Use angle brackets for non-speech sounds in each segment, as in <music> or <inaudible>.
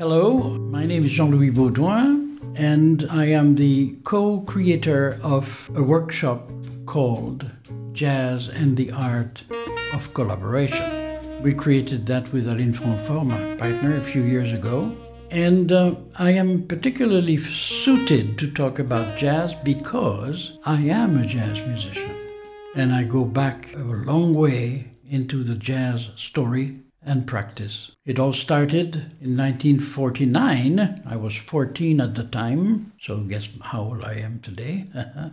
Hello, my name is Jean Louis Baudouin, and I am the co creator of a workshop called Jazz and the Art of Collaboration. We created that with Aline Francfort, my partner, a few years ago. And uh, I am particularly suited to talk about jazz because I am a jazz musician. And I go back a long way into the jazz story and practice. It all started in 1949. I was 14 at the time, so guess how old I am today. <laughs> uh,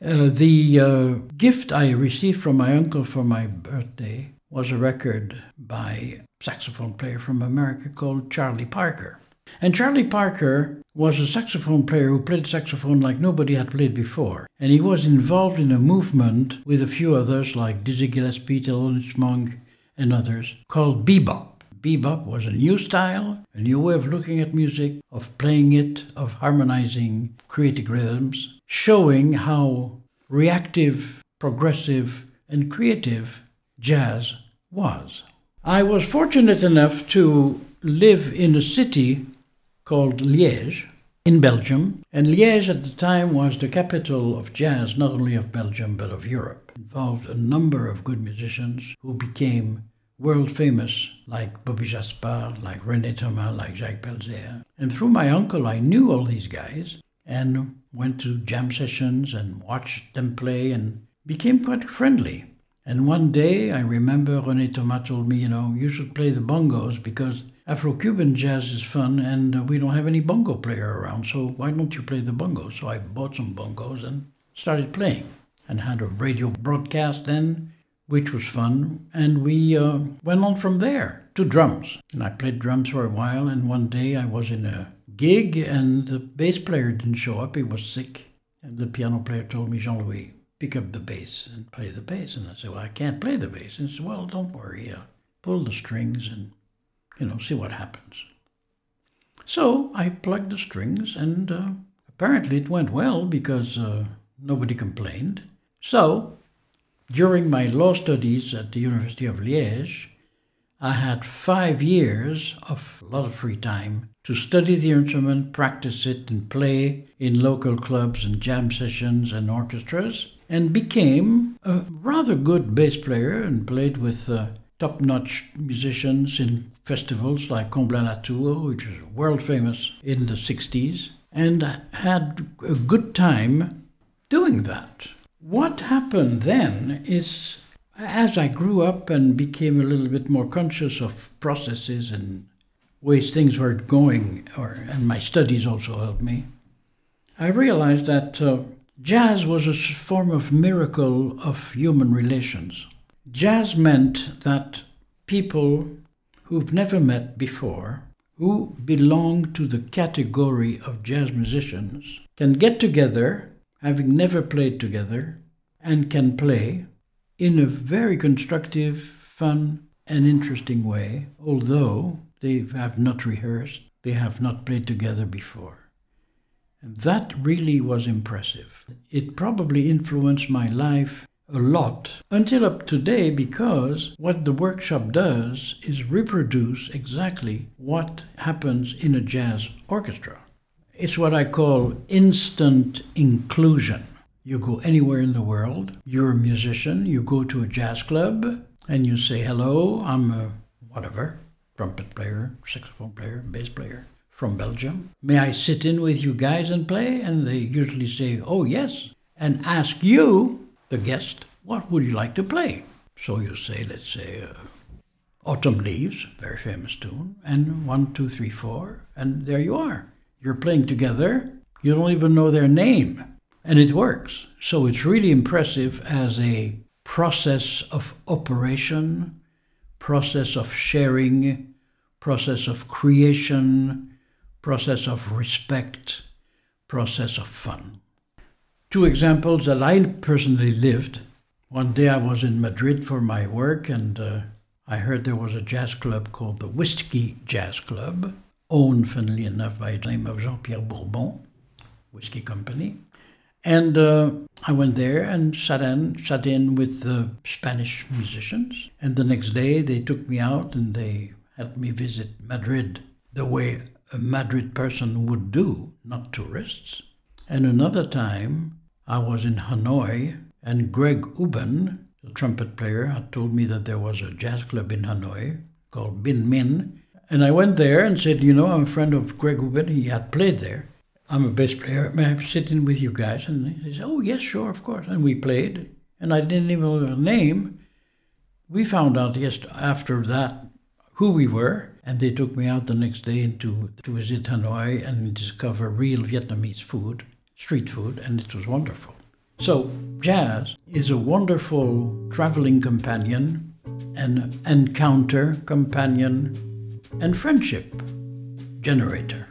the uh, gift I received from my uncle for my birthday was a record by a saxophone player from America called Charlie Parker. And Charlie Parker was a saxophone player who played saxophone like nobody had played before. And he was involved in a movement with a few others like Dizzy Gillespie, Thelonious Monk, and others called bebop. Bebop was a new style, a new way of looking at music, of playing it, of harmonizing creative rhythms, showing how reactive, progressive, and creative jazz was. I was fortunate enough to live in a city called Liège in Belgium, and Liège at the time was the capital of jazz, not only of Belgium but of Europe. Involved a number of good musicians who became world famous, like Bobby Jaspar, like René Thomas, like Jacques Pelzer. And through my uncle, I knew all these guys and went to jam sessions and watched them play and became quite friendly. And one day I remember René Thomas told me, you know, you should play the bongos because Afro Cuban jazz is fun and we don't have any bongo player around, so why don't you play the bongos? So I bought some bongos and started playing and had a radio broadcast then, which was fun. And we uh, went on from there to drums. And I played drums for a while, and one day I was in a gig and the bass player didn't show up, he was sick. And the piano player told me, Jean Louis, pick up the bass and play the bass. And I said, Well, I can't play the bass. And he said, Well, don't worry, uh, pull the strings and you know, see what happens. So I plugged the strings, and uh, apparently it went well because uh, nobody complained. So, during my law studies at the University of Liège, I had five years of a lot of free time to study the instrument, practice it, and play in local clubs and jam sessions and orchestras, and became a rather good bass player and played with uh, top notch musicians in festivals like Comblain la Tour, which was world famous in the 60s, and had a good time doing that. What happened then is as I grew up and became a little bit more conscious of processes and ways things were going, or, and my studies also helped me, I realized that uh, jazz was a form of miracle of human relations. Jazz meant that people who've never met before, who belong to the category of jazz musicians, can get together, having never played together, and can play in a very constructive, fun, and interesting way, although they have not rehearsed, they have not played together before. And that really was impressive. It probably influenced my life a lot until up to today because what the workshop does is reproduce exactly what happens in a jazz orchestra. It's what I call instant inclusion. You go anywhere in the world, you're a musician, you go to a jazz club, and you say, Hello, I'm a whatever, trumpet player, saxophone player, bass player from Belgium. May I sit in with you guys and play? And they usually say, Oh, yes, and ask you the guest, what would you like to play? So you say, let's say, uh, Autumn Leaves, very famous tune, and one, two, three, four, and there you are. You're playing together. You don't even know their name, and it works. So it's really impressive as a process of operation, process of sharing, process of creation, process of respect, process of fun. Two examples that I personally lived. One day I was in Madrid for my work, and uh, I heard there was a jazz club called the Whiskey Jazz Club, owned, funnily enough, by the name of Jean Pierre Bourbon, Whiskey Company. And uh, I went there and sat in, sat in with the Spanish musicians. And the next day they took me out and they helped me visit Madrid the way a Madrid person would do, not tourists. And another time, I was in Hanoi, and Greg Houben, the trumpet player, had told me that there was a jazz club in Hanoi called Binh Minh. And I went there and said, You know, I'm a friend of Greg Houben. He had played there. I'm a bass player. May I sit in with you guys? And he said, Oh, yes, sure, of course. And we played. And I didn't even know her name. We found out, yes, after that, who we were. And they took me out the next day into, to visit Hanoi and discover real Vietnamese food, street food, and it was wonderful. So, jazz is a wonderful traveling companion, an encounter companion, and friendship generator.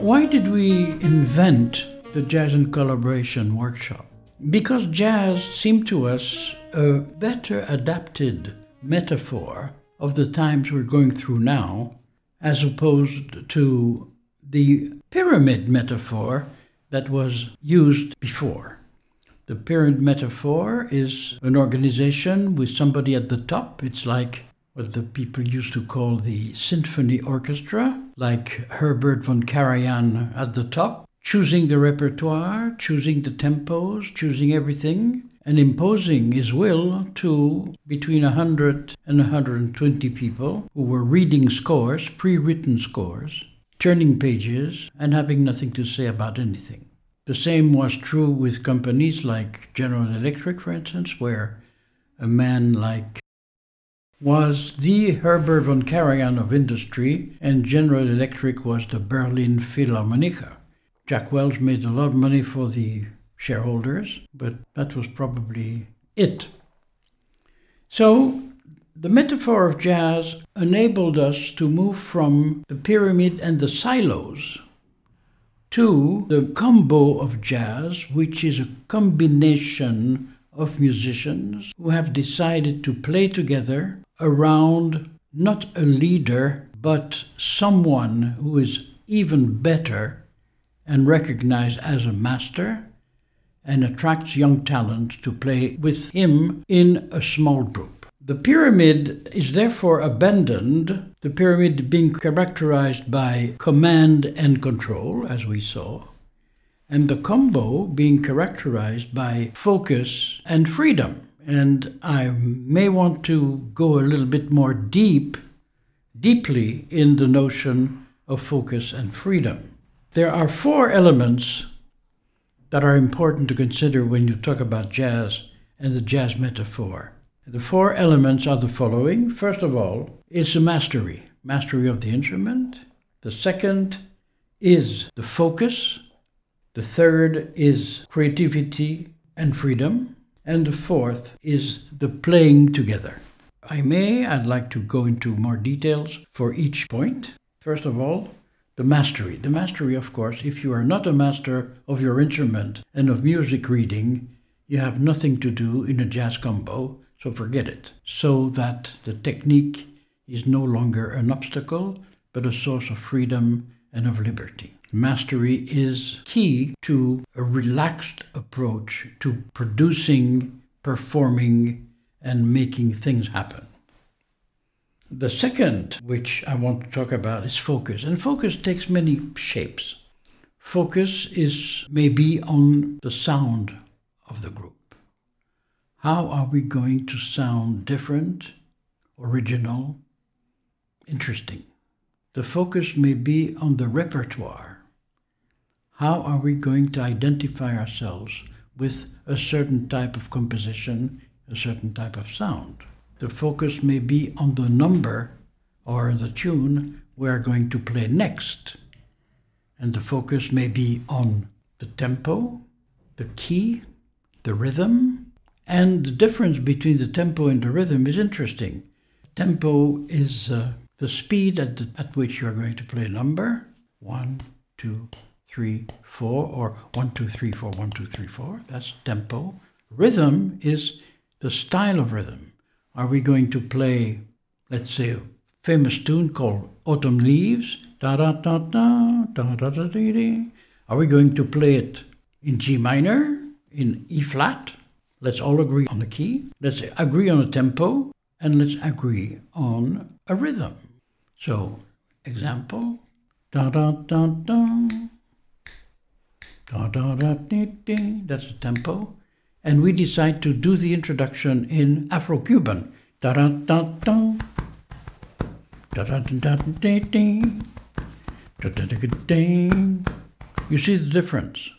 Why did we invent the Jazz and Collaboration Workshop? Because jazz seemed to us a better adapted metaphor of the times we're going through now, as opposed to the pyramid metaphor that was used before. The pyramid metaphor is an organization with somebody at the top. It's like what the people used to call the symphony orchestra, like Herbert von Karajan at the top, choosing the repertoire, choosing the tempos, choosing everything, and imposing his will to between 100 and 120 people who were reading scores, pre written scores, turning pages, and having nothing to say about anything. The same was true with companies like General Electric, for instance, where a man like was the Herbert von Karajan of industry, and General Electric was the Berlin Philharmoniker. Jack Welch made a lot of money for the shareholders, but that was probably it. So, the metaphor of jazz enabled us to move from the pyramid and the silos to the combo of jazz, which is a combination of musicians who have decided to play together around not a leader, but someone who is even better and recognized as a master and attracts young talent to play with him in a small group. The pyramid is therefore abandoned, the pyramid being characterized by command and control, as we saw, and the combo being characterized by focus and freedom. And I may want to go a little bit more deep, deeply in the notion of focus and freedom. There are four elements that are important to consider when you talk about jazz and the jazz metaphor. The four elements are the following. First of all, it's a mastery, mastery of the instrument. The second is the focus. The third is creativity and freedom. And the fourth is the playing together. I may, I'd like to go into more details for each point. First of all, the mastery. The mastery, of course, if you are not a master of your instrument and of music reading, you have nothing to do in a jazz combo, so forget it. So that the technique is no longer an obstacle, but a source of freedom and of liberty. Mastery is key to a relaxed approach to producing, performing, and making things happen. The second, which I want to talk about, is focus. And focus takes many shapes. Focus is maybe on the sound of the group. How are we going to sound different, original, interesting? The focus may be on the repertoire. How are we going to identify ourselves with a certain type of composition, a certain type of sound? the focus may be on the number or the tune we are going to play next. And the focus may be on the tempo, the key, the rhythm. And the difference between the tempo and the rhythm is interesting. Tempo is uh, the speed at, the, at which you are going to play a number one, two, three, four, or one, two, three, four, one, two, three, four. That's tempo. Rhythm is the style of rhythm. Are we going to play, let's say, a famous tune called Autumn Leaves? Da da da da da da da da. Are we going to play it in G minor, in E flat? Let's all agree on the key. Let's agree on a tempo. and let's agree on a rhythm. So, example, da da da da, da da da da. That's the tempo, and we decide to do the introduction in Afro-Cuban. Da da da da, da da da da da da, da da da da. You see the difference.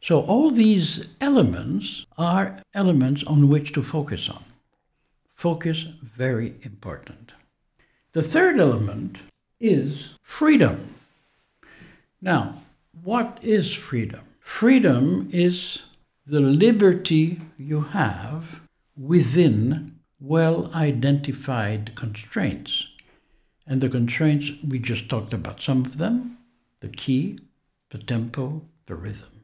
So all these elements are elements on which to focus on. Focus, very important. The third element is freedom. Now, what is freedom? Freedom is the liberty you have within well identified constraints. And the constraints, we just talked about some of them the key, the tempo, the rhythm.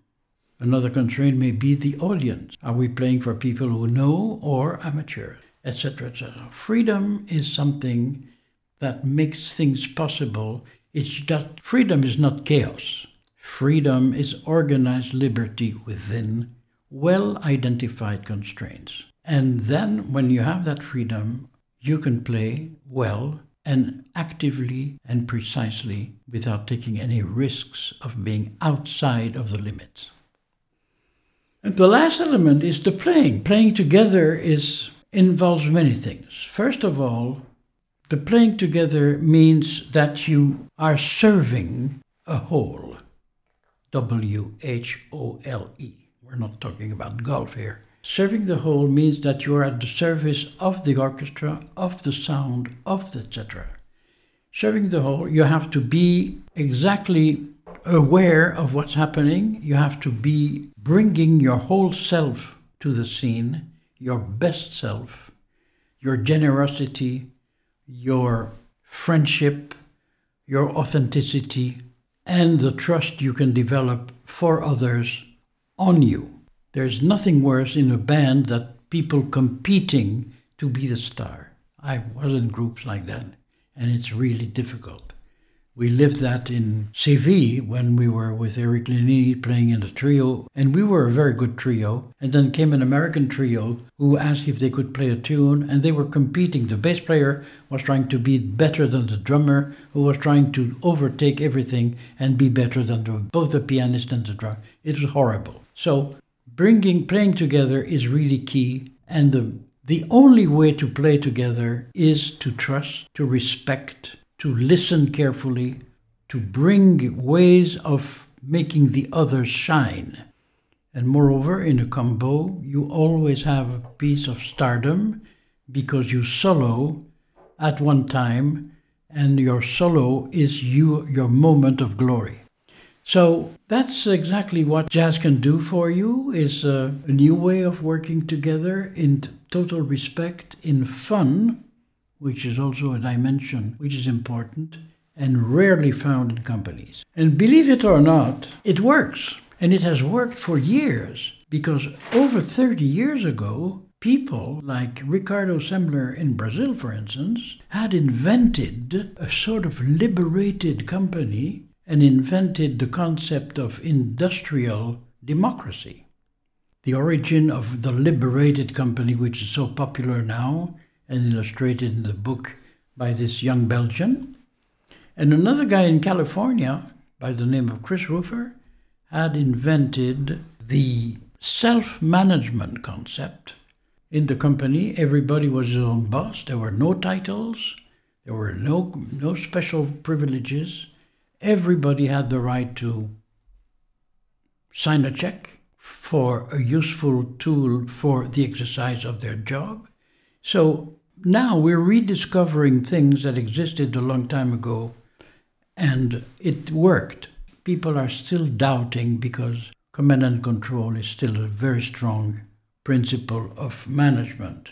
Another constraint may be the audience. Are we playing for people who know or amateurs, etc., etc. Freedom is something that makes things possible. It's that freedom is not chaos. Freedom is organized liberty within well identified constraints. And then when you have that freedom, you can play well and actively and precisely without taking any risks of being outside of the limits. The last element is the playing. Playing together is involves many things. First of all, the playing together means that you are serving a whole. W H O L E. We're not talking about golf here. Serving the whole means that you are at the service of the orchestra, of the sound, of the etc. Serving the whole, you have to be exactly aware of what's happening. You have to be bringing your whole self to the scene, your best self, your generosity, your friendship, your authenticity, and the trust you can develop for others on you. There's nothing worse in a band than people competing to be the star. I was in groups like that, and it's really difficult. We lived that in Seville when we were with Eric Legnini playing in a trio, and we were a very good trio. And then came an American trio who asked if they could play a tune, and they were competing. The bass player was trying to be better than the drummer, who was trying to overtake everything and be better than the, both the pianist and the drummer. It was horrible. So bringing playing together is really key and the the only way to play together is to trust to respect to listen carefully to bring ways of making the other shine. And moreover in a combo you always have a piece of stardom because you solo at one time and your solo is you your moment of glory. So that's exactly what jazz can do for you is a, a, new way of working together in total respect, in fun, which is also a dimension which is important and rarely found in companies. And believe it or not, it works. And it has worked for years because over 30 years ago, people like Ricardo Semler in Brazil, for instance, had invented a sort of liberated company and invented the concept of industrial democracy. The origin of the liberated company, which is so popular now and illustrated in the book by this young Belgian. And another guy in California by the name of Chris Rufer had invented the self management concept. In the company, everybody was his own boss. There were no titles, there were no, no special privileges everybody had the right to sign a check for a useful tool for the exercise of their job. So now we're rediscovering things that existed a long time ago, and it worked. People are still doubting because command and control is still a very strong principle of management.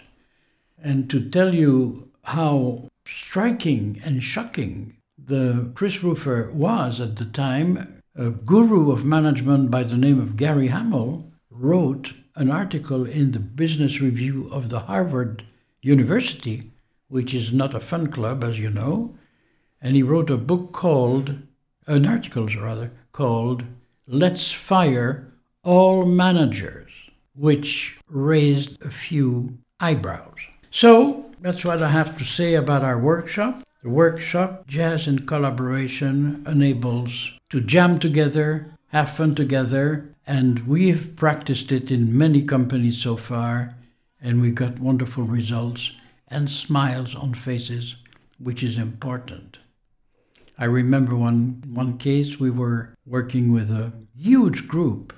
And to tell you how striking and shocking the Chris Rufer was at the time a guru of management by the name of Gary Hamel wrote an article in the Business Review of the Harvard University, which is not a fun club, as you know, and he wrote a book called, an article rather, called Let's Fire All Managers, which raised a few eyebrows. So that's what I have to say about our workshop. The workshop, Jazz in Collaboration, enables to jam together, have fun together, and we've practiced it in many companies so far, and we got wonderful results and smiles on faces, which is important. I remember one, one case we were working with a huge group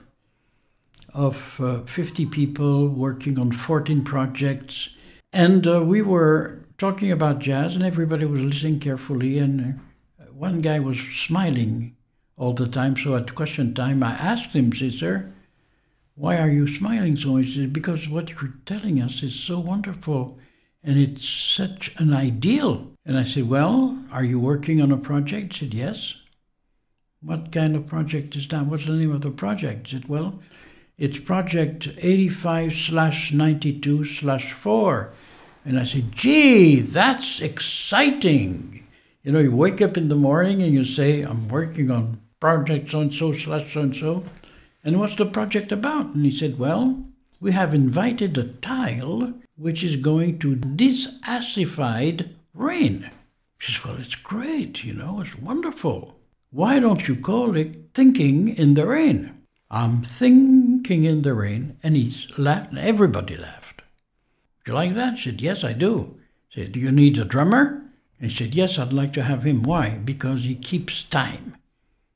of uh, 50 people working on 14 projects. And uh, we were talking about jazz, and everybody was listening carefully. And uh, one guy was smiling all the time. So at question time, I asked him, say, Sir, why are you smiling so much? He said, Because what you're telling us is so wonderful and it's such an ideal. And I said, Well, are you working on a project? He said, Yes. What kind of project is that? What's the name of the project? He said, Well, it's project 85 slash 92 slash 4. And I said, Gee, that's exciting. You know, you wake up in the morning and you say, I'm working on project so and so slash so and so. And what's the project about? And he said, Well, we have invited a tile which is going to disacidified rain. She says, Well, it's great, you know, it's wonderful. Why don't you call it thinking in the rain? I'm thinking in the rain, and he laughed, and everybody laughed. Do you like that? She said, Yes, I do. I said, Do you need a drummer? And he said, Yes, I'd like to have him. Why? Because he keeps time.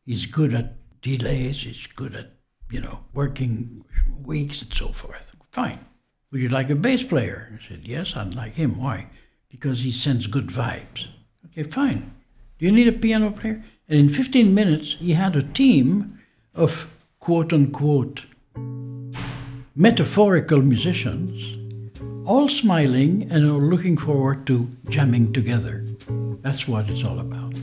He's good at delays, he's good at, you know, working weeks and so forth. Fine. Would you like a bass player? I said, Yes, I'd like him. Why? Because he sends good vibes. Okay, fine. Do you need a piano player? And in 15 minutes, he had a team of quote unquote metaphorical musicians, all smiling and looking forward to jamming together. That's what it's all about.